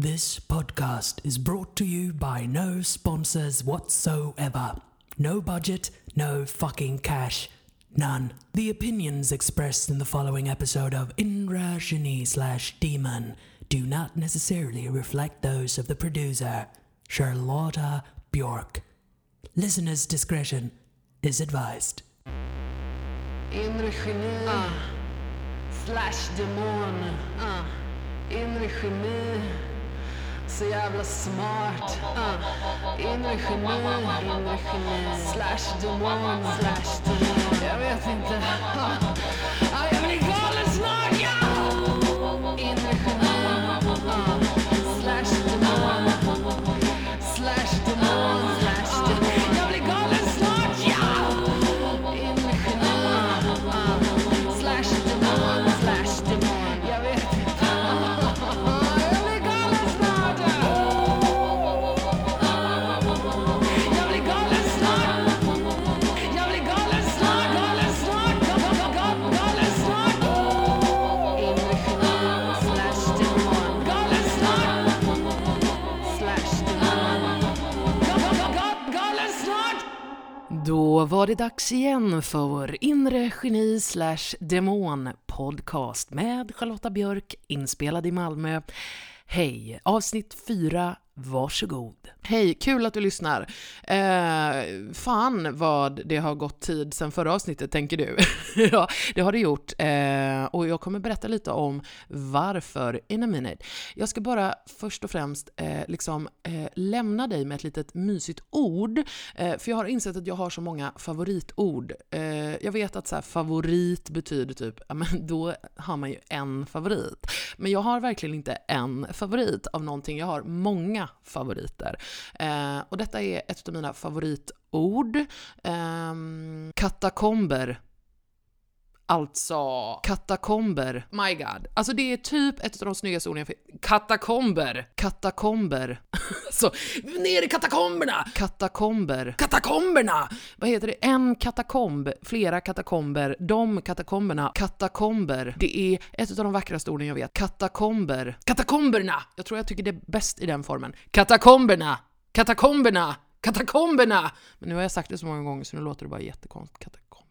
This podcast is brought to you by no sponsors whatsoever. No budget, no fucking cash. None. The opinions expressed in the following episode of Indra Shani slash Demon do not necessarily reflect those of the producer, Charlotta Bjork. Listener's discretion is advised. Inre geni ah. slash demon. Ah. Inre geni, så jävla smart. Inre geni, inre geni slash demon. Slash demon. Jag vet inte. Uh. Då var det dags igen för vår inre geni slash demon podcast med Charlotta Björk inspelad i Malmö. Hej! Avsnitt 4, varsågod. Hej, kul att du lyssnar. Eh, fan vad det har gått tid sedan förra avsnittet, tänker du? ja, det har det gjort. Eh, och jag kommer berätta lite om varför in a minute. Jag ska bara först och främst eh, liksom eh, lämna dig med ett litet mysigt ord. Eh, för jag har insett att jag har så många favoritord. Eh, jag vet att så här, favorit betyder typ, ja men då har man ju en favorit. Men jag har verkligen inte en favorit av någonting, jag har många favoriter. Eh, och detta är ett av mina favoritord. Eh, katakomber. Alltså, katakomber. My god. Alltså det är typ ett av de snyggaste orden jag fick. Katakomber. Katakomber. Så, ner i katakomberna! Katakomber. Katakomberna! Vad heter det? En katakomb, flera katakomber, de katakomberna, katakomber. Det är ett av de vackraste orden jag vet. Katakomber. Katakomberna! Jag tror jag tycker det är bäst i den formen. Katakomberna! Katakomberna! Katakomberna! Men nu har jag sagt det så många gånger så nu låter det bara jättekonstigt. Katakomberna.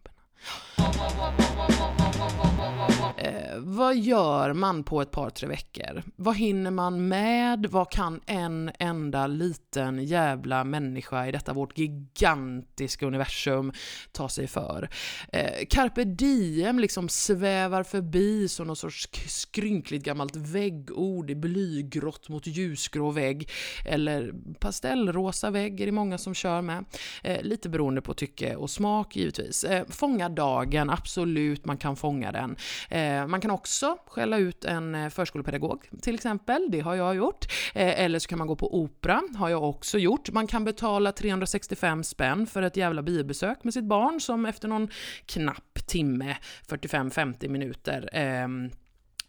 Eh, vad gör man på ett par, tre veckor? Vad hinner man med? Vad kan en enda liten jävla människa i detta vårt gigantiska universum ta sig för? Eh, Carpe diem liksom svävar förbi som någon sorts skrynkligt gammalt väggord i blygrått mot ljusgrå vägg. Eller pastellrosa vägg är det många som kör med. Eh, lite beroende på tycke och smak givetvis. Eh, fånga dagen, absolut, man kan fånga den. Eh, man kan också skälla ut en eh, förskolepedagog till exempel, det har jag gjort. Eh, eller så kan man gå på opera, har jag också gjort. Man kan betala 365 spänn för ett jävla biobesök med sitt barn som efter någon knapp timme, 45-50 minuter, ehm,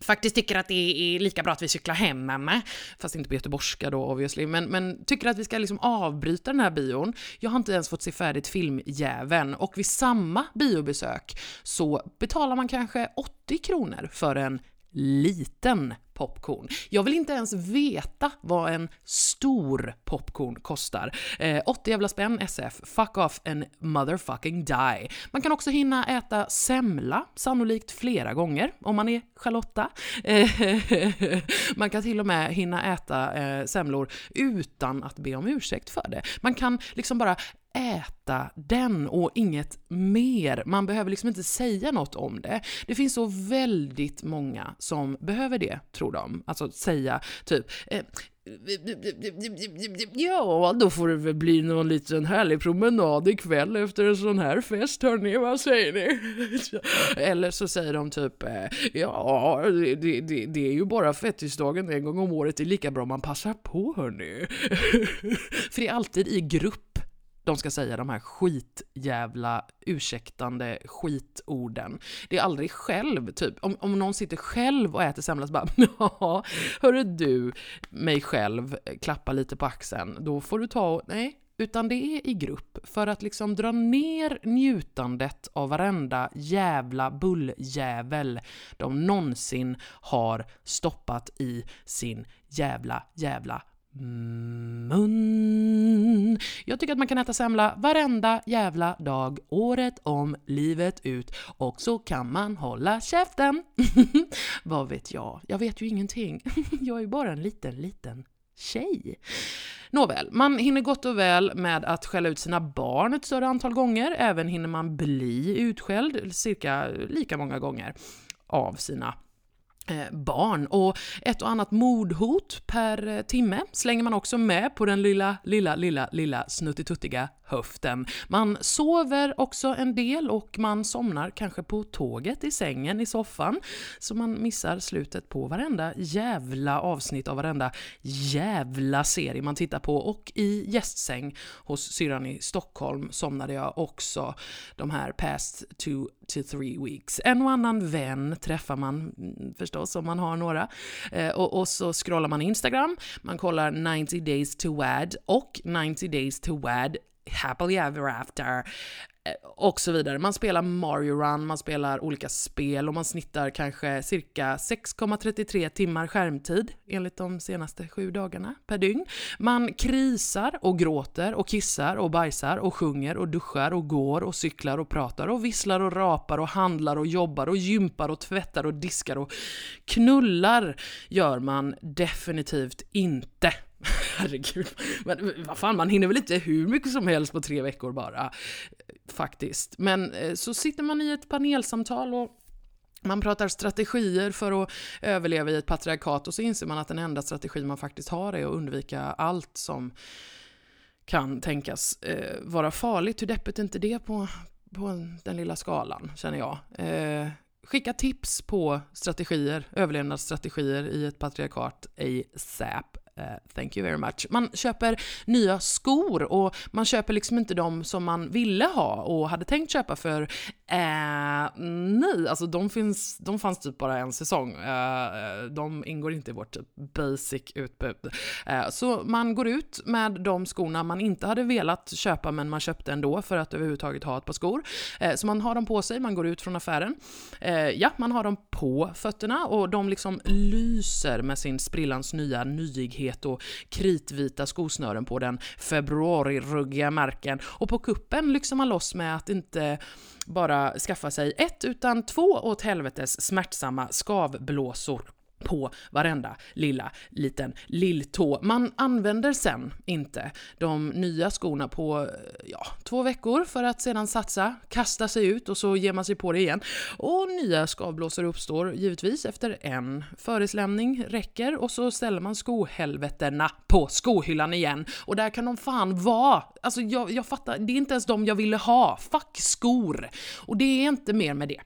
faktiskt tycker att det är lika bra att vi cyklar hem mamma, fast inte på göteborgska då obviously, men, men tycker att vi ska liksom avbryta den här bion. Jag har inte ens fått se färdigt filmjäveln. Och vid samma biobesök så betalar man kanske 80 kronor för en liten popcorn. Jag vill inte ens veta vad en stor popcorn kostar. Eh, 80 jävla spänn SF, fuck off and motherfucking die. Man kan också hinna äta semla, sannolikt flera gånger om man är Charlotta. Eh, man kan till och med hinna äta eh, semlor utan att be om ursäkt för det. Man kan liksom bara äta den och inget mer. Man behöver liksom inte säga något om det. Det finns så väldigt många som behöver det, tror de. Alltså säga typ eh, Ja, då får det väl bli någon liten härlig promenad ikväll efter en sån här fest, hörni, vad säger ni? Eller så säger de typ, eh, ja, det, det, det är ju bara fettisdagen en gång om året, det är lika bra man passar på, hörni. För det är alltid i grupp de ska säga de här skitjävla ursäktande skitorden. Det är aldrig själv, typ. Om, om någon sitter själv och äter semla så bara ja, hörru du, mig själv, klappa lite på axeln, då får du ta och, nej, utan det är i grupp för att liksom dra ner njutandet av varenda jävla bulljävel de någonsin har stoppat i sin jävla, jävla mun. Jag tycker att man kan äta semla varenda jävla dag, året om, livet ut och så kan man hålla käften. Vad vet jag? Jag vet ju ingenting. Jag är ju bara en liten, liten tjej. Nåväl, man hinner gott och väl med att skälla ut sina barn ett större antal gånger. Även hinner man bli utskälld cirka lika många gånger av sina Eh, barn. Och ett och annat mordhot per eh, timme slänger man också med på den lilla, lilla, lilla, lilla snuttituttiga höften. Man sover också en del och man somnar kanske på tåget, i sängen, i soffan, så man missar slutet på varenda jävla avsnitt av varenda jävla serie man tittar på. Och i gästsäng hos syrran i Stockholm somnade jag också de här past two to three weeks. En och annan vän träffar man mm, förstås om man har några. Eh, och, och så scrollar man Instagram, man kollar 90 days to WAD och 90 days to WAD happily ever after Eh, och så vidare. Man spelar Mario Run, man spelar olika spel och man snittar kanske cirka 6,33 timmar skärmtid enligt de senaste sju dagarna per dygn. Man krisar och gråter och kissar och bajsar och sjunger och duschar och går och cyklar och pratar och visslar och rapar och handlar och jobbar och gympar och tvättar och diskar och knullar gör man definitivt inte. Herregud, men vad fan, man hinner väl inte hur mycket som helst på tre veckor bara. Faktiskt. Men eh, så sitter man i ett panelsamtal och man pratar strategier för att överleva i ett patriarkat och så inser man att den enda strategi man faktiskt har är att undvika allt som kan tänkas eh, vara farligt. Hur deppigt är inte det på, på den lilla skalan, känner jag. Eh, skicka tips på strategier, överlevnadsstrategier i ett patriarkat ASAP. Eh, thank you very much. Man köper nya skor och man köper liksom inte de som man ville ha och hade tänkt köpa för Eh, nej, alltså de, finns, de fanns typ bara en säsong. Eh, eh de ingår inte i vårt typ basic utbud. Eh, så man går ut med de skorna man inte hade velat köpa men man köpte ändå för att överhuvudtaget ha ett par skor. Eh, så man har dem på sig, man går ut från affären. ja, man har dem på fötterna och de liksom lyser med sin sprillans nya nyighet och kritvita skosnören på den februariruggiga marken och på kuppen lyxar man loss med att inte bara skaffa sig ett utan två åt helvetes smärtsamma skavblåsor på varenda lilla liten lilltå. Man använder sen inte de nya skorna på eh, ja, två veckor för att sedan satsa, kasta sig ut och så ger man sig på det igen. Och nya skavblåsor uppstår givetvis efter en föreslämning räcker och så ställer man skohelvetena på skohyllan igen och där kan de fan vara. Alltså jag, jag fattar, det är inte ens de jag ville ha. Fuck skor! Och det är inte mer med det.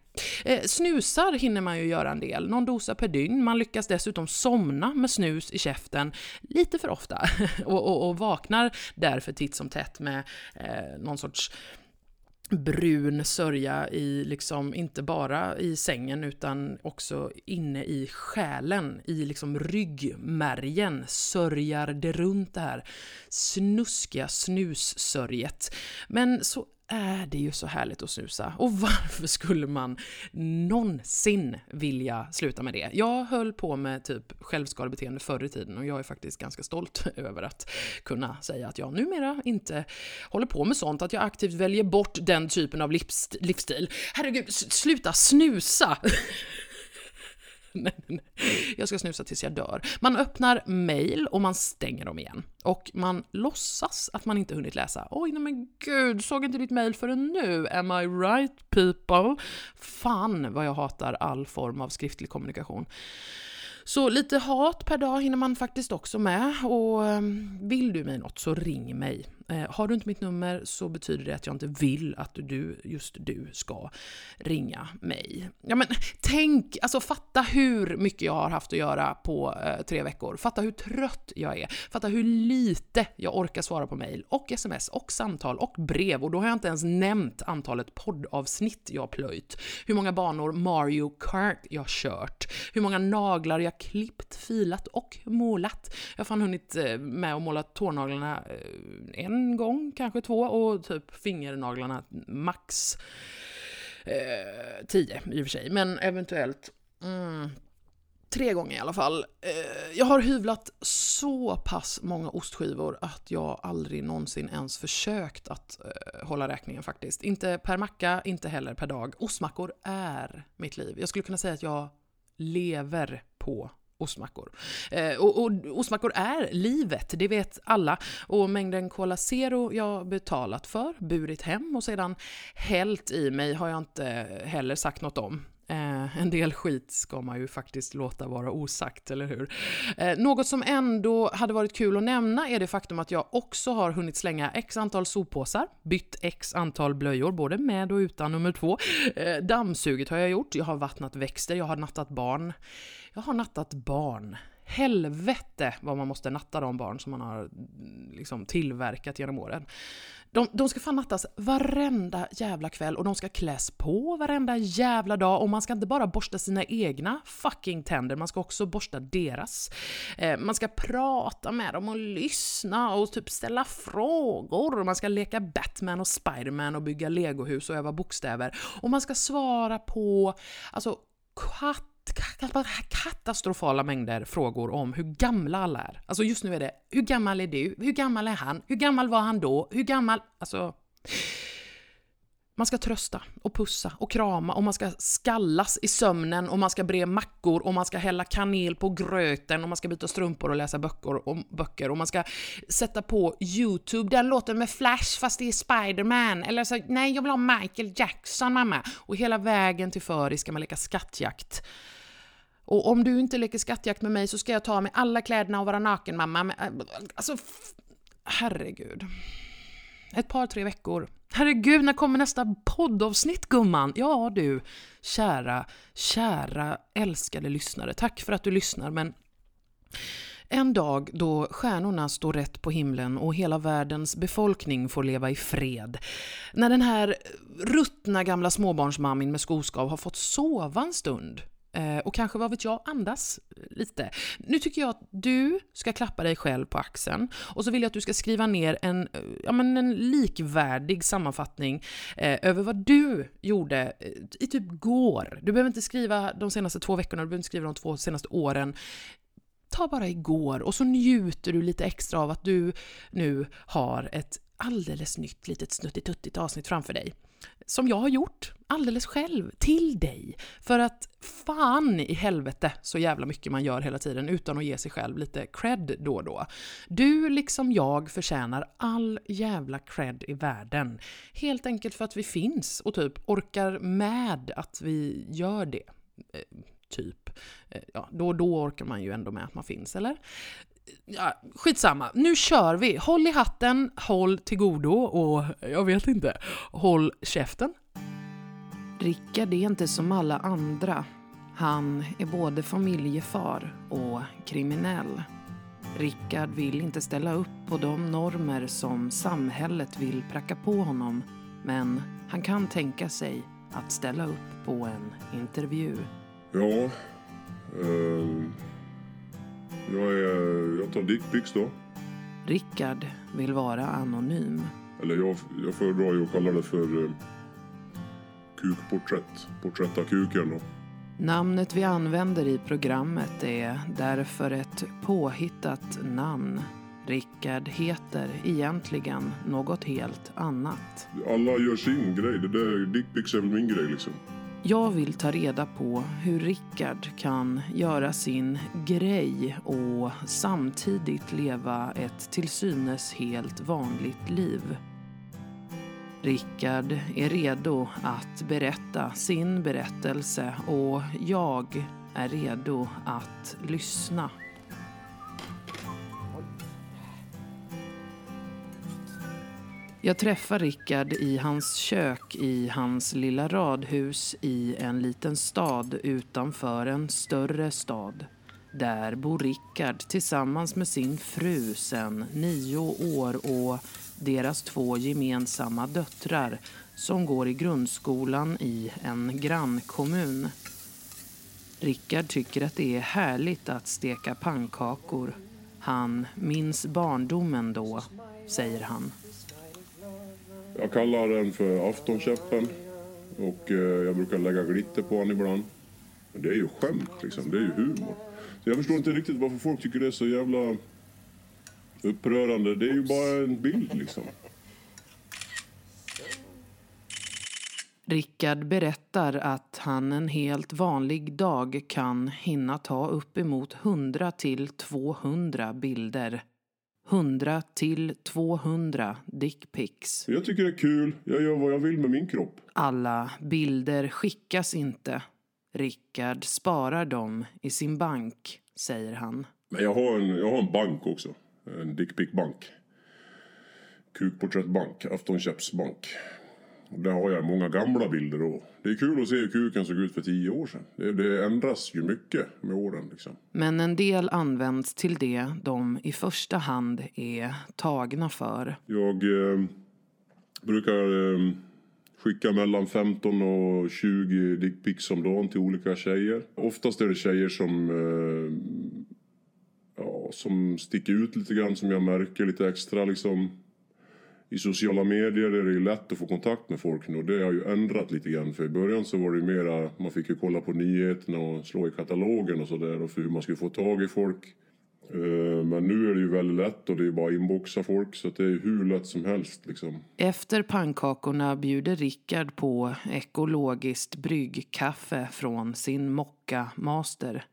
Eh, snusar hinner man ju göra en del, någon dosa per dygn. Man lyckas dessutom somna med snus i käften lite för ofta och, och, och vaknar därför titt som tätt med eh, någon sorts brun sörja i liksom, inte bara i sängen utan också inne i själen, i liksom ryggmärgen sörjar det runt det här snuskiga snussörjet. Men så Äh, är det ju så härligt att snusa. Och varför skulle man någonsin vilja sluta med det? Jag höll på med typ självskadebeteende förr i tiden och jag är faktiskt ganska stolt över att kunna säga att jag numera inte håller på med sånt, att jag aktivt väljer bort den typen av livsstil. Herregud, sluta snusa! nej, nej. Jag ska snusa tills jag dör. Man öppnar mail och man stänger dem igen. Och man låtsas att man inte hunnit läsa. Oj, nej men gud, såg inte ditt mail förrän nu. Am I right people? Fan vad jag hatar all form av skriftlig kommunikation. Så lite hat per dag hinner man faktiskt också med och ehm, vill du mig något så ring mig. Eh, har du inte mitt nummer så betyder det att jag inte vill att du, just du, ska ringa mig. Ja men tänk, alltså fatta hur mycket jag har haft att göra på eh, tre veckor. Fatta hur trött jag är. Fatta hur lite jag orkar svara på mail och sms och samtal och brev och då har jag inte ens nämnt antalet poddavsnitt jag plöjt. Hur många banor Mario Kart jag kört. Hur många naglar jag klippt, filat och målat. Jag har fan hunnit eh, med att måla tårnaglarna eh, en en gång, kanske två och typ fingernaglarna max eh, tio i och för sig, men eventuellt mm, tre gånger i alla fall. Eh, jag har hyvlat så pass många ostskivor att jag aldrig någonsin ens försökt att eh, hålla räkningen faktiskt. Inte per macka, inte heller per dag. Ostmackor är mitt liv. Jag skulle kunna säga att jag lever på ostmackor. Eh, och, och ostmackor är livet, det vet alla. Och mängden Cola Zero jag betalat för, burit hem och sedan hällt i mig har jag inte heller sagt något om. Eh, en del skit ska man ju faktiskt låta vara osagt, eller hur? Eh, något som ändå hade varit kul att nämna är det faktum att jag också har hunnit slänga x antal soppåsar, bytt x antal blöjor, både med och utan nummer två. Eh, dammsugit har jag gjort, jag har vattnat växter, jag har nattat barn. Jag har nattat barn. Helvete vad man måste natta de barn som man har mm, liksom tillverkat genom åren. De, de ska fan nattas varenda jävla kväll och de ska kläs på varenda jävla dag och man ska inte bara borsta sina egna fucking tänder, man ska också borsta deras. Eh, man ska prata med dem och lyssna och typ ställa frågor. Man ska leka Batman och Spiderman och bygga legohus och öva bokstäver. Och man ska svara på, alltså, katt katastrofala mängder frågor om hur gamla alla är. Alltså just nu är det, hur gammal är du? Hur gammal är han? Hur gammal var han då? Hur gammal... Alltså... Man ska trösta och pussa och krama och man ska skallas i sömnen och man ska bre mackor och man ska hälla kanel på gröten och man ska byta strumpor och läsa böcker och, böcker och man ska sätta på YouTube den låten med Flash fast det är Spiderman eller så nej jag vill ha Michael Jackson mamma och hela vägen till föris ska man leka skattjakt och om du inte leker skattjakt med mig så ska jag ta med alla kläderna och vara naken mamma. Äh, alltså, herregud. Ett par, tre veckor. Herregud, när kommer nästa poddavsnitt gumman? Ja du, kära, kära älskade lyssnare. Tack för att du lyssnar men en dag då stjärnorna står rätt på himlen och hela världens befolkning får leva i fred. När den här ruttna gamla småbarnsmammin med skoskav har fått sova en stund Eh, och kanske, vad vet jag, andas lite. Nu tycker jag att du ska klappa dig själv på axeln och så vill jag att du ska skriva ner en, ja, men en likvärdig sammanfattning eh, över vad du gjorde eh, i typ går. Du behöver inte skriva de senaste två veckorna, du behöver inte skriva de två senaste åren ta bara igår och så njuter du lite extra av att du nu har ett alldeles nytt litet snuttituttigt avsnitt framför dig som jag har gjort alldeles själv, till dig. För att fan i helvete så jävla mycket man gör hela tiden utan att ge sig själv lite cred då och då. Du liksom jag förtjänar all jävla cred i världen. Helt enkelt för att vi finns och typ orkar med att vi gör det. Eh, typ. Eh, ja, då och då orkar man ju ändå med att man finns, eller? Ja, skitsamma, nu kör vi. Håll i hatten, håll till godo och jag vet inte, håll käften. Rickard är inte som alla andra. Han är både familjefar och kriminell. Rickard vill inte ställa upp på de normer som samhället vill pracka på honom men han kan tänka sig att ställa upp på en intervju. Ja, eh, jag, är, jag tar dickpics då. Rickard vill vara anonym. Eller jag, jag föredrar ju att kalla det för eh, kukporträtt. Porträtt av kuken då. Namnet vi använder i programmet är därför ett påhittat namn. Rickard heter egentligen något helt annat. Alla gör sin grej. Det där dickpics är väl min grej liksom. Jag vill ta reda på hur Rickard kan göra sin grej och samtidigt leva ett till synes helt vanligt liv. Rickard är redo att berätta sin berättelse och jag är redo att lyssna. Jag träffar Rickard i hans kök i hans lilla radhus i en liten stad utanför en större stad. Där bor Rickard tillsammans med sin fru sedan nio år och deras två gemensamma döttrar som går i grundskolan i en grannkommun. Rickard tycker att det är härligt att steka pannkakor. Han minns barndomen då, säger han. Jag kallar den för aftonkäppen. Och eh, jag brukar lägga glitter på den ibland. Men det är ju skämt liksom, det är ju humor. Så jag förstår inte riktigt varför folk tycker det är så jävla upprörande. Det är ju bara en bild liksom. Rickard berättar att han en helt vanlig dag kan hinna ta uppemot 100 till 200 bilder. 100 till 200 dickpics. Jag tycker det är kul, jag gör vad jag vill med min kropp. Alla bilder skickas inte. Rickard sparar dem i sin bank, säger han. Men jag har en, jag har en bank också. En dickpic-bank. Kukporträttbank, aftonköpsbank. Där har jag många gamla bilder då. Det är kul att se hur kuken såg ut för tio år sedan. Det, det ändras ju mycket med åren liksom. Men en del används till det de i första hand är tagna för. Jag eh, brukar eh, skicka mellan 15 och 20 dickpics om dagen till olika tjejer. Oftast är det tjejer som, eh, ja, som sticker ut lite grann, som jag märker lite extra liksom. I sociala medier är det ju lätt att få kontakt med folk nu det har ju ändrat lite grann. För i början så var det ju mera, man fick ju kolla på nyheterna och slå i katalogen och sådär och för hur man skulle få tag i folk. Eh, men nu är det ju väldigt lätt och det är bara att inboxa folk så det är hur lätt som helst liksom. Efter pannkakorna bjuder Rickard på ekologiskt bryggkaffe från sin Mocka-master.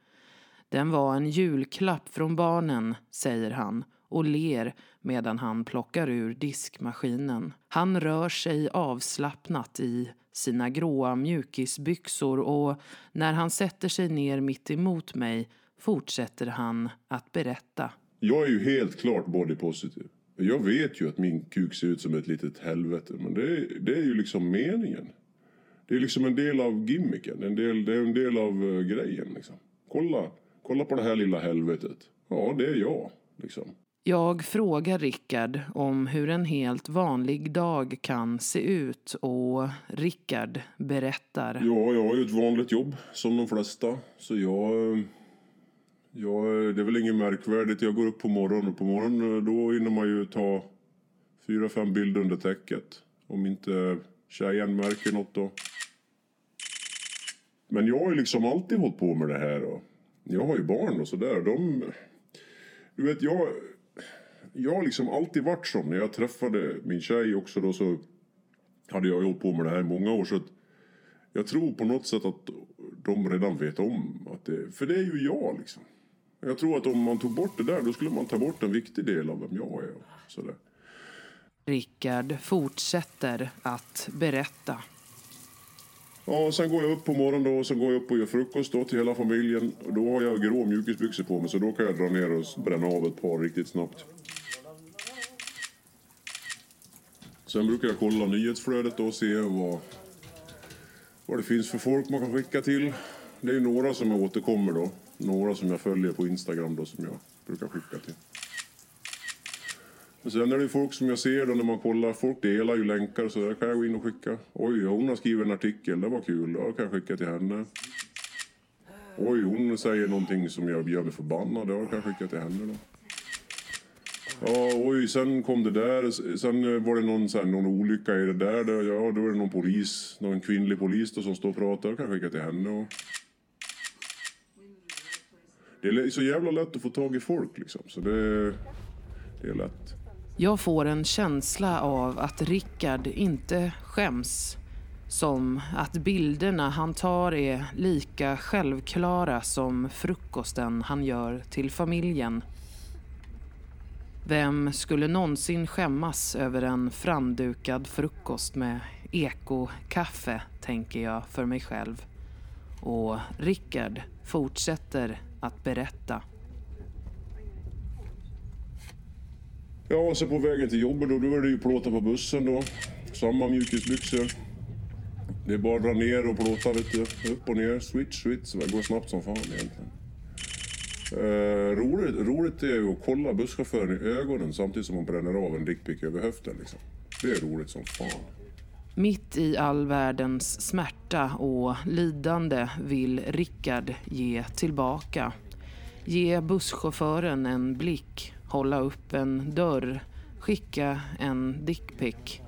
Den var en julklapp från barnen, säger han och ler medan han plockar ur diskmaskinen. Han rör sig avslappnat i sina gråa mjukisbyxor och när han sätter sig ner mitt emot mig fortsätter han att berätta. Jag är ju helt klart body positive. Jag vet ju att min kuk ser ut som ett litet helvete men det är, det är ju liksom meningen. Det är liksom en del av gimmicken, en del, det är en del av eh, grejen liksom. Kolla, kolla på det här lilla helvetet. Ja, det är jag liksom. Jag frågar Rickard om hur en helt vanlig dag kan se ut och Rickard berättar. Ja, jag har ju ett vanligt jobb som de flesta. Så jag... jag det är väl inget märkvärdigt. Jag går upp på morgonen och på morgonen då hinner man ju ta fyra, fem bilder under täcket. Om inte tjejen märker något då. Men jag har ju liksom alltid hållit på med det här. Och jag har ju barn och sådär. De... Du vet, jag... Jag har liksom alltid varit sån. När jag träffade min tjej också då så hade jag hållit på med det här i många år. Så jag tror på något sätt att de redan vet om att det... För det är ju jag liksom. Jag tror att om man tog bort det där då skulle man ta bort en viktig del av vem jag är. Och sådär. Rickard fortsätter att berätta. Ja, sen går jag upp på morgonen då och så går jag upp och gör frukost då till hela familjen. Och då har jag grå mjukisbyxor på mig så då kan jag dra ner och bränna av ett par riktigt snabbt. Sen brukar jag kolla nyhetsflödet och se vad, vad det finns för folk man kan skicka till. Det är några som jag återkommer då. Några som jag följer på Instagram då som jag brukar skicka till. Men sen är det folk som jag ser då när man kollar. Folk delar ju länkar så där kan jag gå in och skicka. Oj, hon har skrivit en artikel. Det var kul. Ja, kan jag skicka till henne. Oj, hon säger någonting som jag gör mig förbannad. Det kan jag skicka till henne då. Ja, oj, sen kom det där. Sen eh, var det någon, så här, någon olycka i det där. Då, ja, då är det någon polis, någon kvinnlig polis då, som står och pratar. Jag kan skicka till henne. Och... Det är så jävla lätt att få tag i folk liksom. Så det, det är lätt. Jag får en känsla av att Rickard inte skäms. Som att bilderna han tar är lika självklara som frukosten han gör till familjen. Vem skulle någonsin skämmas över en framdukad frukost med ekokaffe, tänker jag för mig själv. Och Rickard fortsätter att berätta. Ja, så på vägen till jobbet då, då är det ju plåta på bussen då. Samma mjukisbyxor. Det är bara att dra ner och plåta lite. Upp och ner, switch, switch. Det går snabbt som fan egentligen. Eh, roligt, roligt är ju att kolla busschauffören i ögonen samtidigt som man bränner av en dickpic över höften. Liksom. Det är roligt som fan. Mitt i all världens smärta och lidande vill Rickard ge tillbaka. Ge busschauffören en blick, hålla upp en dörr, skicka en dickpic.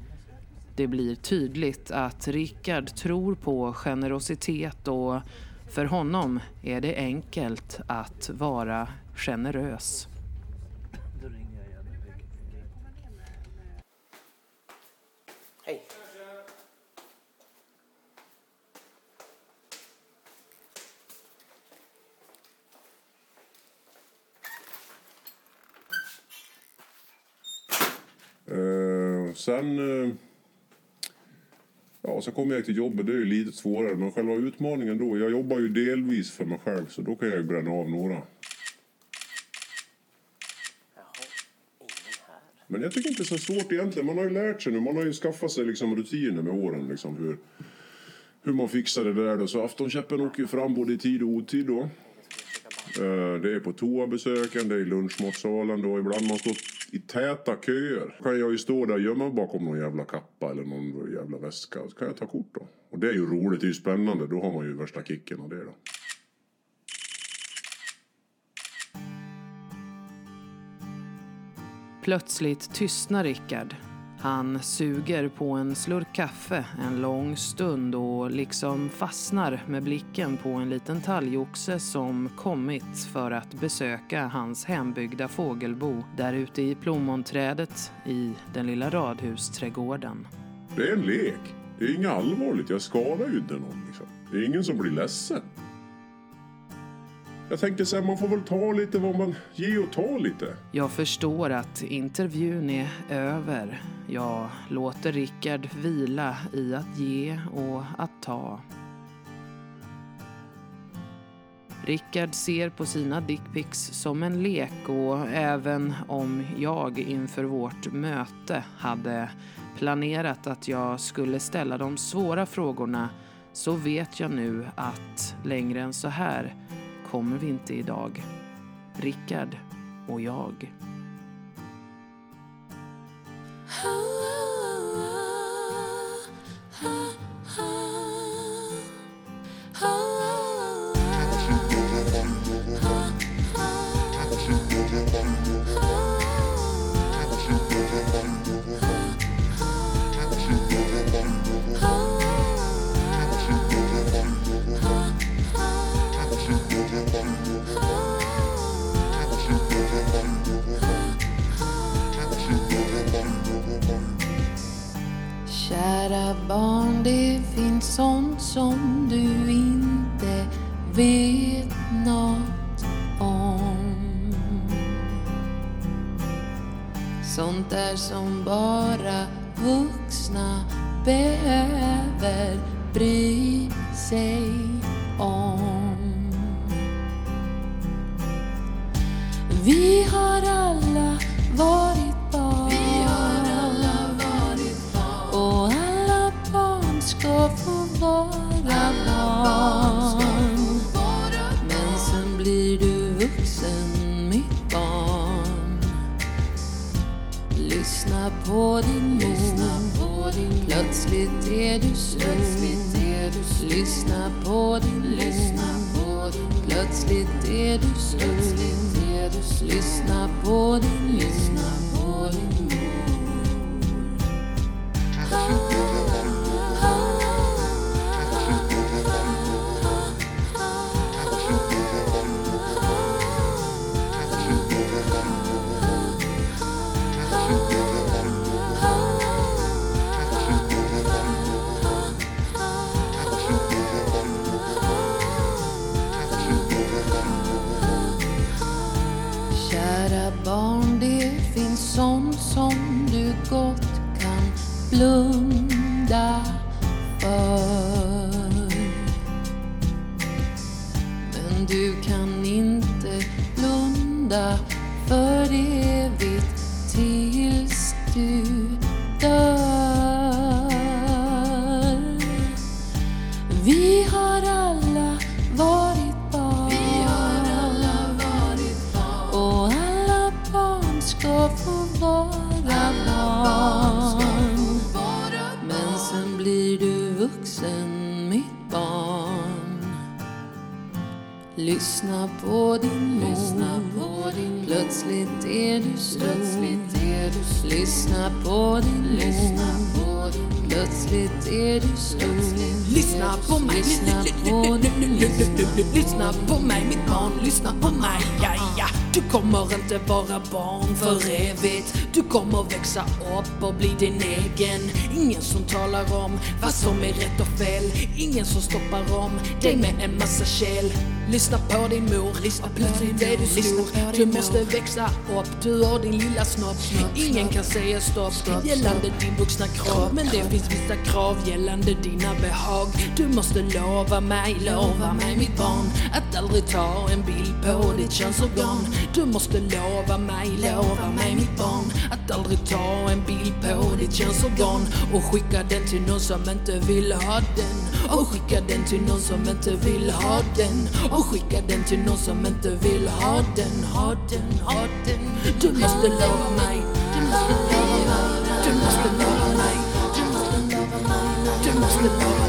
Det blir tydligt att Rickard tror på generositet och för honom är det enkelt att vara generös. Hej. Eh, sen... Eh, ja, så kommer jag till jobbet. Det är ju lite svårare. Men själva utmaningen då. Jag jobbar ju delvis för mig själv. Så då kan jag ju bränna av några. Men jag tycker inte det är så svårt egentligen. Man har ju lärt sig nu. Man har ju skaffat sig liksom rutiner med åren. Liksom, hur, hur man fixar det där. Då. Så aftonkäppen åker ju fram både i tid och otid då. Eh, det är på toabesöken, det är i lunchmatsalen då. Ibland man står i täta köer. kan jag ju stå där och gömma mig bakom någon jävla kappa eller någon jävla väska. Så kan jag ta kort då. Och det är ju roligt, det är ju spännande. Då har man ju värsta kicken av det då. Plötsligt tystnar Rickard. Han suger på en slurk kaffe en lång stund och liksom fastnar med blicken på en liten talgoxe som kommit för att besöka hans hembyggda fågelbo där ute i plommonträdet i den lilla radhusträdgården. Det är en lek. Det är inget allvarligt. Jag skadar ju inte någon liksom. Det är ingen som blir ledsen. Jag tänker så här, man får väl ta lite vad man... ger och ta lite. Jag förstår att intervjun är över. Jag låter Rickard vila i att ge och att ta. Rickard ser på sina dickpics som en lek och även om jag inför vårt möte hade planerat att jag skulle ställa de svåra frågorna så vet jag nu att längre än så här kommer vi inte idag. Rickard och jag. Lyssna på mor. Plötsligt är du stor. Lyssna på mig, Lyssna på lyssna på mig mitt barn, lyssna på mig, ja ja. Du kommer inte vara barn för evigt. Du kommer växa upp och bli din egen. Ingen som talar om vad som är rätt och fel. Ingen som stoppar om dig med en massa käll. Lyssna på din mor, lyssna plötsligt är du stor. Du måste växa upp, du har din lilla snopp. Ingen kan säga stopp gällande din vuxna kropp. Men det finns vissa krav gällande dina behag. Du måste lova mig, lova mig mitt barn att aldrig ta en bild på ditt könsorgan. Du måste lova mig, lova mig mitt barn att aldrig ta en bild på ditt könsorgan och skicka den till någon som inte vill ha den. Och skicka den till någon som inte vill ha den. Och skicka den till någon som inte vill ha den, ha den, ha den. Du måste lova mig, du måste lova mig, du måste lova mig, du måste lova mig, du måste lova mig,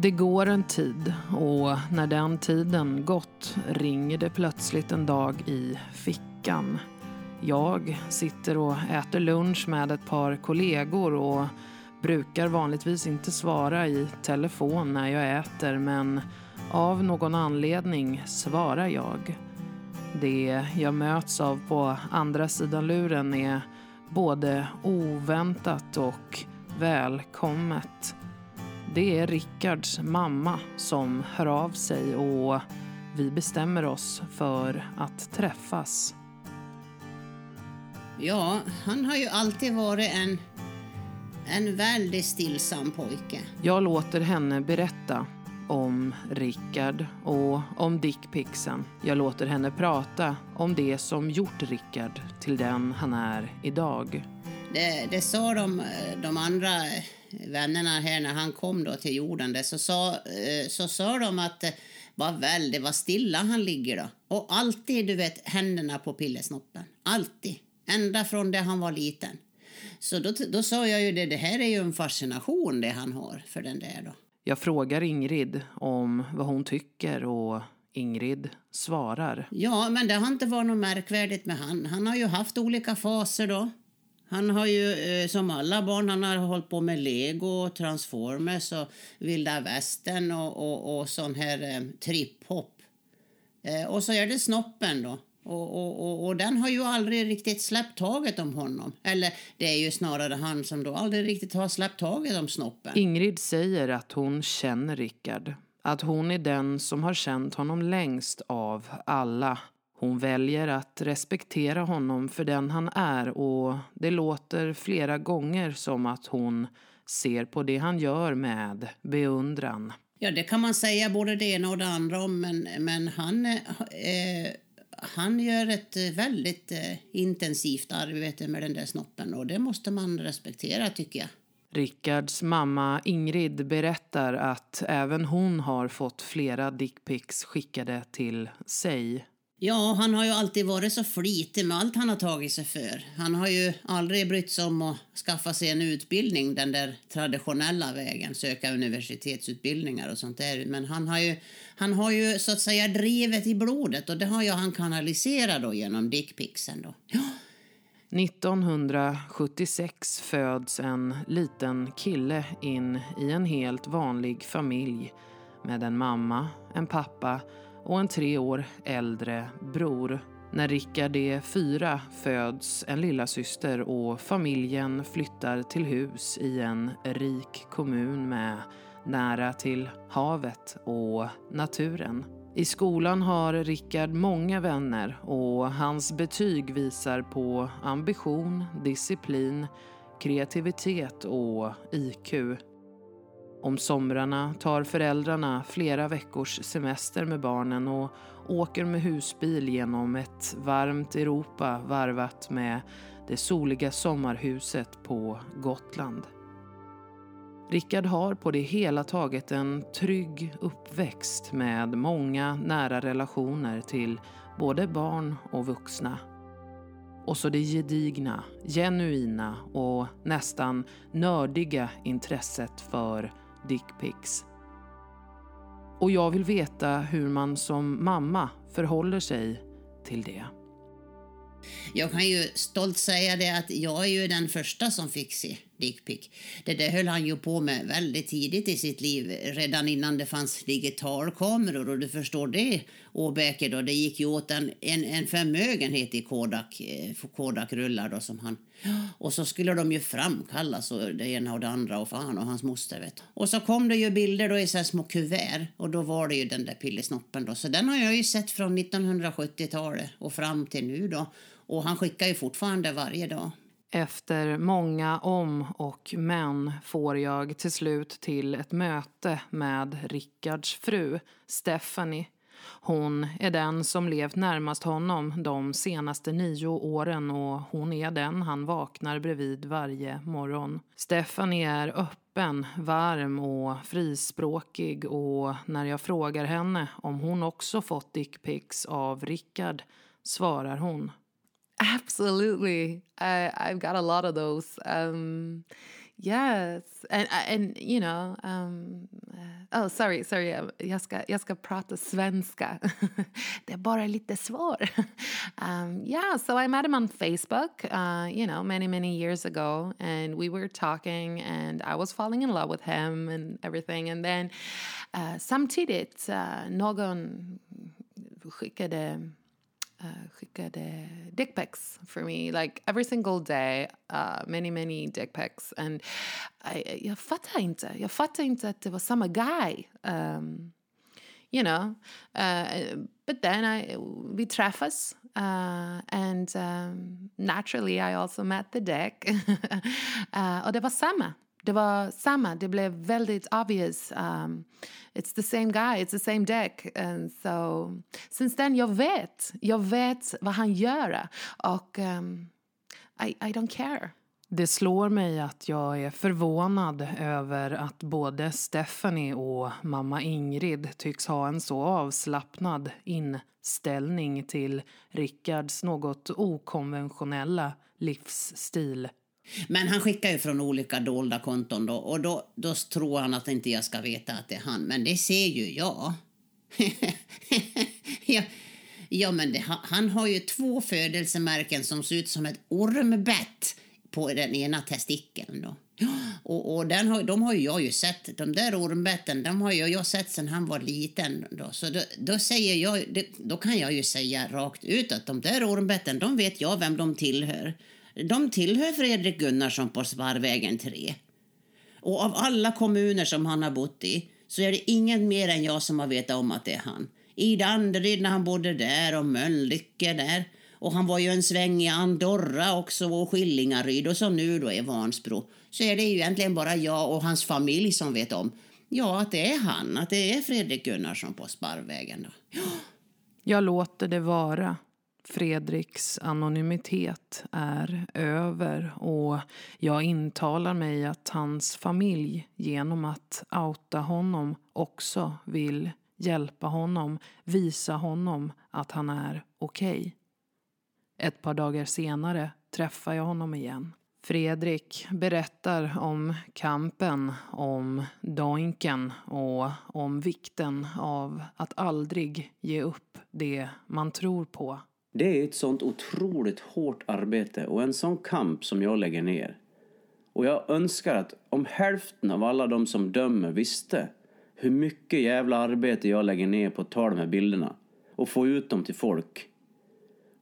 Det går en tid och när den tiden gått ringer det plötsligt en dag i fickan. Jag sitter och äter lunch med ett par kollegor och brukar vanligtvis inte svara i telefon när jag äter men av någon anledning svarar jag. Det jag möts av på andra sidan luren är både oväntat och välkommet. Det är Rickards mamma som hör av sig och vi bestämmer oss för att träffas. Ja, han har ju alltid varit en, en väldigt stillsam pojke. Jag låter henne berätta om Rickard och om dickpixen. Jag låter henne prata om det som gjort Rickard till den han är idag. Det, det sa de, de andra vännerna här när han kom då till jorden. Det, så, sa, eh, så sa de att eh, vad väldigt vad stilla han ligger då. Och alltid, du vet, händerna på pillesnoppen. Alltid. Ända från det han var liten. Så då, då sa jag ju det, det här är ju en fascination det han har för den där då. Jag frågar Ingrid om vad hon tycker och Ingrid svarar. Ja, men det har inte varit något märkvärdigt med han. Han har ju haft olika faser då. Han har ju eh, som alla barn, han har hållit på med Lego, Transformers och vilda västern och, och, och sån här eh, tripphopp. Eh, och så är det snoppen då. Och, och, och, och den har ju aldrig riktigt släppt taget om honom. Eller det är ju snarare han som då aldrig riktigt har släppt taget om snoppen. Ingrid säger att hon känner Rickard. Att hon är den som har känt honom längst av alla. Hon väljer att respektera honom för den han är och det låter flera gånger som att hon ser på det han gör med beundran. Ja, det kan man säga både det ena och det andra om, men, men han, eh, han gör ett väldigt eh, intensivt arbete med den där snoppen och det måste man respektera tycker jag. Rickards mamma Ingrid berättar att även hon har fått flera dickpics skickade till sig. Ja, han har ju alltid varit så flitig med allt han har tagit sig för. Han har ju aldrig brytt sig om att skaffa sig en utbildning den där traditionella vägen, söka universitetsutbildningar och sånt där. Men han har ju, han har ju så att säga drivet i blodet och det har ju han kanaliserat då genom dickpicsen då. Ja. 1976 föds en liten kille in i en helt vanlig familj med en mamma, en pappa och en tre år äldre bror. När Rickard är fyra föds en lilla syster och familjen flyttar till hus i en rik kommun med nära till havet och naturen. I skolan har Rickard många vänner och hans betyg visar på ambition, disciplin, kreativitet och IQ. Om somrarna tar föräldrarna flera veckors semester med barnen och åker med husbil genom ett varmt Europa varvat med det soliga sommarhuset på Gotland. Rickard har på det hela taget en trygg uppväxt med många nära relationer till både barn och vuxna. Och så det gedigna, genuina och nästan nördiga intresset för dickpics. Och jag vill veta hur man som mamma förhåller sig till det. Jag kan ju stolt säga det att jag är ju den första som fick se dickpic. Det där höll han ju på med väldigt tidigt i sitt liv, redan innan det fanns digitalkameror. Och du förstår det, Åbäke, då, det gick ju åt en, en, en förmögenhet i Kodak, eh, Kodak-rullar då som han... Och så skulle de ju framkallas och det ena och det andra och fan och hans moster vet. Och så kom det ju bilder då i så här små kuvert och då var det ju den där pillesnoppen då. Så den har jag ju sett från 1970-talet och fram till nu då. Och han skickar ju fortfarande varje dag. Efter många om och men får jag till slut till ett möte med Rickards fru, Stephanie. Hon är den som levt närmast honom de senaste nio åren och hon är den han vaknar bredvid varje morgon. Stephanie är öppen, varm och frispråkig och när jag frågar henne om hon också fått dickpics av Rickard svarar hon Absolutely. I, I've got a lot of those. Um, yes. And, and you know, um, uh, oh sorry, sorry, jag ska, jag ska prata svenska. det är bara lite svår. um, yeah, so I met him on Facebook, uh, you know, many, many years ago. And we were talking and I was falling in love with him and everything. And then uh, samtidigt, uh, någon skickade uh, skickade dick pics for me like every single day. Uh, many, many dick pics. And I, jag fattar inte. Jag fattar inte att det var samma guy. Um, you know. Uh, but then I, vi träffas. Uh, and um, naturally I also met the dick. uh, och det var samma. Det var samma. Det blev väldigt obvious. Um, it's the same guy, it's the same deck. And so, since then, jag vet. Jag vet vad han gör. Och um, I, I don't care. Det slår mig att jag är förvånad över att både Stephanie och mamma Ingrid tycks ha en så avslappnad inställning till Rickards något okonventionella livsstil. Men han skickar ju från olika dolda konton då och då, då tror han att inte jag ska veta att det är han. Men det ser ju jag. ja, ja, men det, han har ju två födelsemärken som ser ut som ett ormbett på den ena testikeln då. Och, och den har, de har ju jag ju sett, de där ormbetten, de har ju jag sett sedan han var liten. Då. Så då, då säger jag, då kan jag ju säga rakt ut att de där ormbetten, de vet jag vem de tillhör. De tillhör Fredrik Gunnarsson på Sparvägen 3. Och av alla kommuner som han har bott i så är det ingen mer än jag som har vetat om att det är han. I Danderyd när han bodde där och Mölnlycke där. Och han var ju en sväng i Andorra också och Skillingaryd och så nu då i Vansbro. Så är det ju egentligen bara jag och hans familj som vet om. Ja, att det är han, att det är Fredrik Gunnarsson på Sparvägen då. Ja. Jag låter det vara. Fredriks anonymitet är över och jag intalar mig att hans familj genom att outa honom också vill hjälpa honom, visa honom att han är okej. Okay. Ett par dagar senare träffar jag honom igen. Fredrik berättar om kampen, om doinken och om vikten av att aldrig ge upp det man tror på. Det är ett sånt otroligt hårt arbete och en sån kamp som jag lägger ner. Och jag önskar att om hälften av alla de som dömer visste hur mycket jävla arbete jag lägger ner på att ta de här bilderna och få ut dem till folk.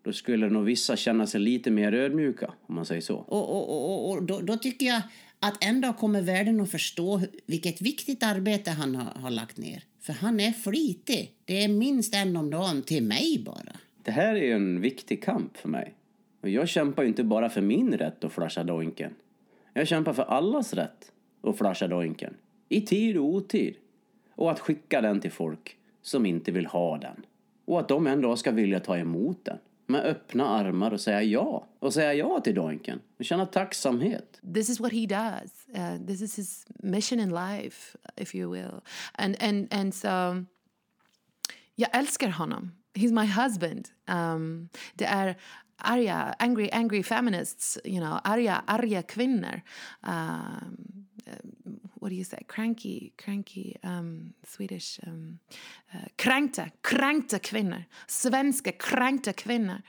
Då skulle nog vissa känna sig lite mer ödmjuka, om man säger så. Och, och, och, och då, då, tycker jag att en dag kommer världen att förstå vilket viktigt arbete han har, har lagt ner. För han är flitig. Det är minst en om dagen till mig bara. Det här är en viktig kamp för mig. Och jag kämpar ju inte bara för min rätt att flasha doinken. Jag kämpar för allas rätt att flasha doinken. I tid och otid. Och att skicka den till folk som inte vill ha den. Och att de en dag ska vilja ta emot den. med öppna armar och säga ja. Och säga ja till Doinken. Och känna tacksamhet. this is what he does. Uh, this is his mission in life, if you will. And and and so, jag älskar honom. He's my husband. Um, det är angry, angry feminists, you know, arga, arga kvinnor. Um, uh, what do you say? Cranky, cranky, um, Swedish. Um, uh, kränkta, kränkta kvinnor. Svenska kränkta kvinnor.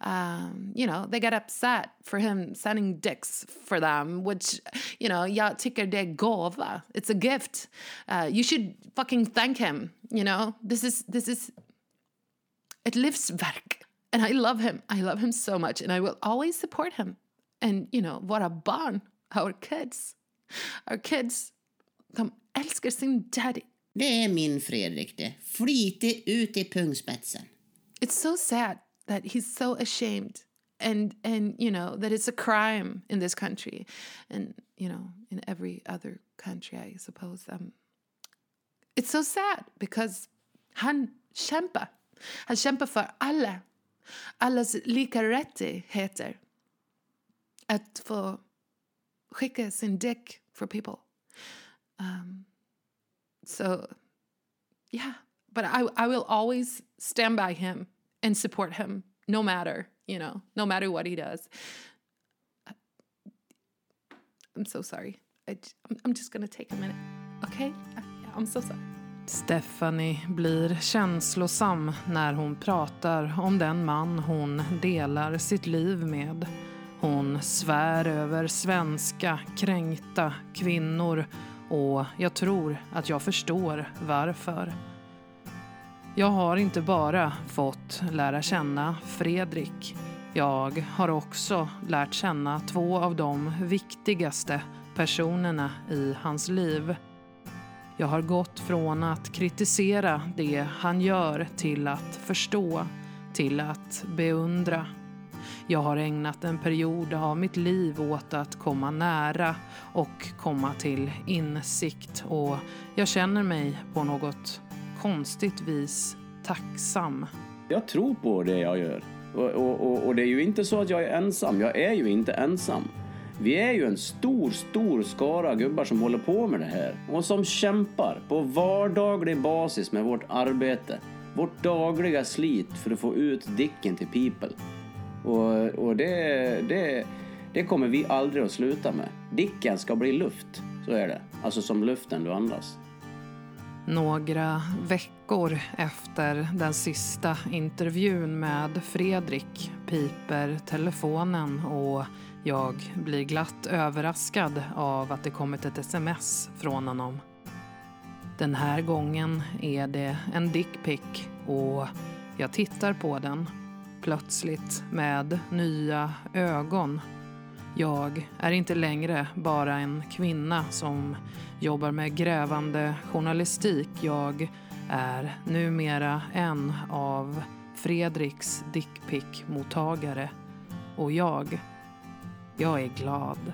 Um, you know, they get upset for him sending dicks for them, which, you know, jag tycker det gåva. It's a gift. Uh, you should fucking thank him, you know? This is, this is ett livsverk. And I love him. I love him so much. And I will always support him. And, you know, våra barn, our kids, our kids, de älskar sin daddy. Det är min Fredrik det. Flitig ut i pungspetsen. It's so sad that he's so ashamed and and you know that it's a crime in this country and you know in every other country I suppose um it's so sad because han kämpar han kämpar för alla allas lika rättigheter. Att få skicka sin dick for people. Um so yeah. But I, I will always stand by him and support him no matter you know no matter what he does. I'm so sorry. I, I'm, I'm just gonna take a minute. Okay? I, i'm so sorry Stephanie blir känslosam när hon pratar om den man hon delar sitt liv med. Hon svär över svenska kränkta kvinnor och jag tror att jag förstår varför. Jag har inte bara fått lära känna Fredrik. Jag har också lärt känna två av de viktigaste personerna i hans liv. Jag har gått från att kritisera det han gör till att förstå, till att beundra. Jag har ägnat en period av mitt liv åt att komma nära och komma till insikt och jag känner mig på något konstigt vis tacksam. Jag tror på det jag gör. Och, och, och, det är ju inte så att jag är ensam. Jag är ju inte ensam. Vi är ju en stor, stor skara gubbar som håller på med det här och som kämpar på vardaglig basis med vårt arbete. Vårt dagliga slit för att få ut dicken till people. Och, och det, det, det kommer vi aldrig att sluta med. Dicken ska bli luft, så är det. Alltså som luften du andas. Några veckor efter den sista intervjun med Fredrik piper telefonen och jag blir glatt överraskad av att det kommit ett sms från honom. Den här gången är det en dickpic och jag tittar på den plötsligt med nya ögon. Jag är inte längre bara en kvinna som jobbar med grävande journalistik. Jag är numera en av Fredriks dickpic-mottagare. Och jag, jag är glad.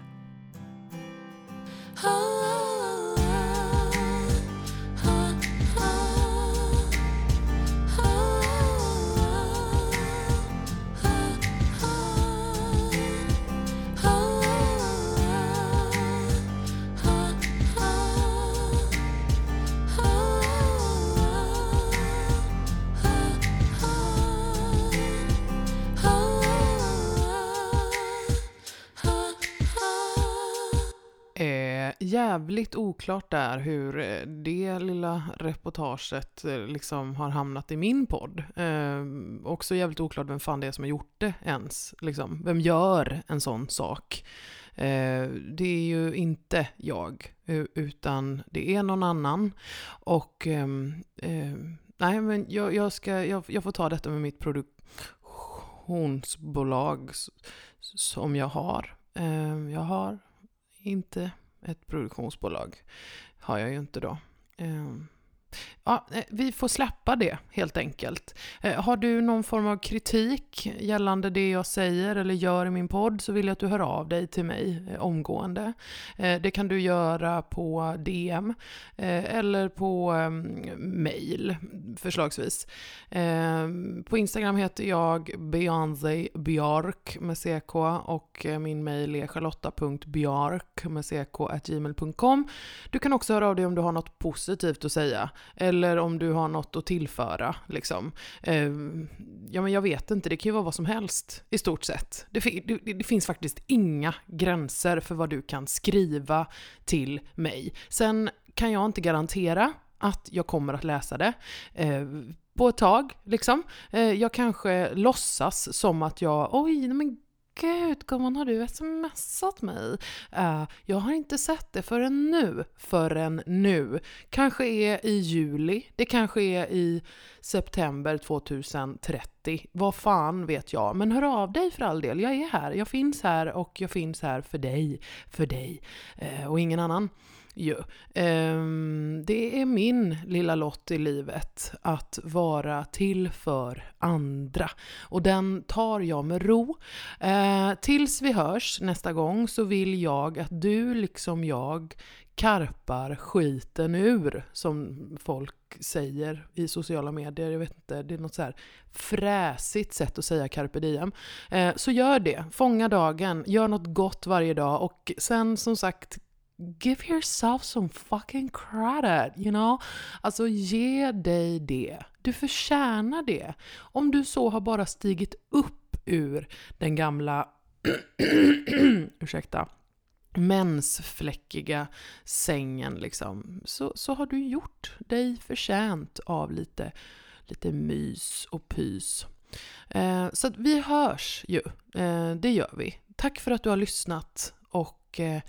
Oh, väldigt oklart där hur eh, det lilla reportaget eh, liksom har hamnat i min podd. Eh, också jävligt oklart vem fan det är som har gjort det ens. Liksom. Vem gör en sån sak? Eh, det är ju inte jag, utan det är någon annan. Och ehm, eh, ehm, nej, men jag, jag, ska, jag, jag får ta detta med mitt produktionsbolag som jag har. Eh, jag har inte ett produktionsbolag. Har jag ju inte då. Ehm, Ja, eh, vi får släppa det helt enkelt. Eh, har du någon form av kritik gällande det jag säger eller gör i min podd så vill jag att du hör av dig till mig eh, omgående. Det kan du göra på DM eller på ehm, mail förslagsvis. Ehm, på Instagram heter jag Beyoncé Björk med CK och min mail är charlotta.bjark med ck gmail.com. Du kan också höra av dig om du har något positivt att säga eller om du har något att tillföra. Liksom. Eh, ja, men jag vet inte, det kan ju vara vad som helst i stort sett. Det, det, det finns faktiskt inga gränser för vad du kan skriva till mig. Sen kan jag inte garantera att jag kommer att läsa det. Eh, på ett tag, liksom. Eh, jag kanske låtsas som att jag, oj, men gud gumman, har du smsat mig? Uh, jag har inte sett det förrän nu, förrän nu. Kanske är i juli, det kanske är i september 2030. Vad fan vet jag? Men hör av dig för all del, jag är här, jag finns här och jag finns här för dig, för dig uh, och ingen annan ju. Ehm, det är min lilla lott i livet att vara till för andra. Och den tar jag med ro. Eh, tills vi hörs nästa gång så vill jag att du liksom jag karpar skiten ur, som folk säger i sociala medier. Jag vet inte, det är något så här fräsigt sätt att säga carpe diem. Eh, så gör det, fånga dagen, gör något gott varje dag och sen som sagt give yourself some fucking credit, you know? Alltså ge dig det. Du förtjänar det. Om du så har bara stigit upp ur den gamla, ursäkta, mensfläckiga sängen liksom, så, så har du gjort dig förtjänt av lite, lite mys och pys. Eh, så att vi hörs ju, eh, det gör vi. Tack för att du har lyssnat och eh,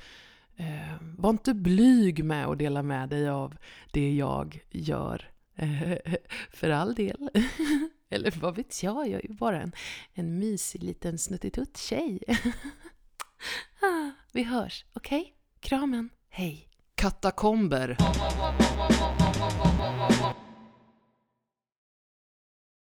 Eh, var inte blyg med att dela med dig av det jag gör. Eh, för all del. Eller vad vet jag, jag är ju bara en, en mysig liten snuttitutt-tjej. ah, vi hörs, okej? Okay? Kramen, hej. Katakomber.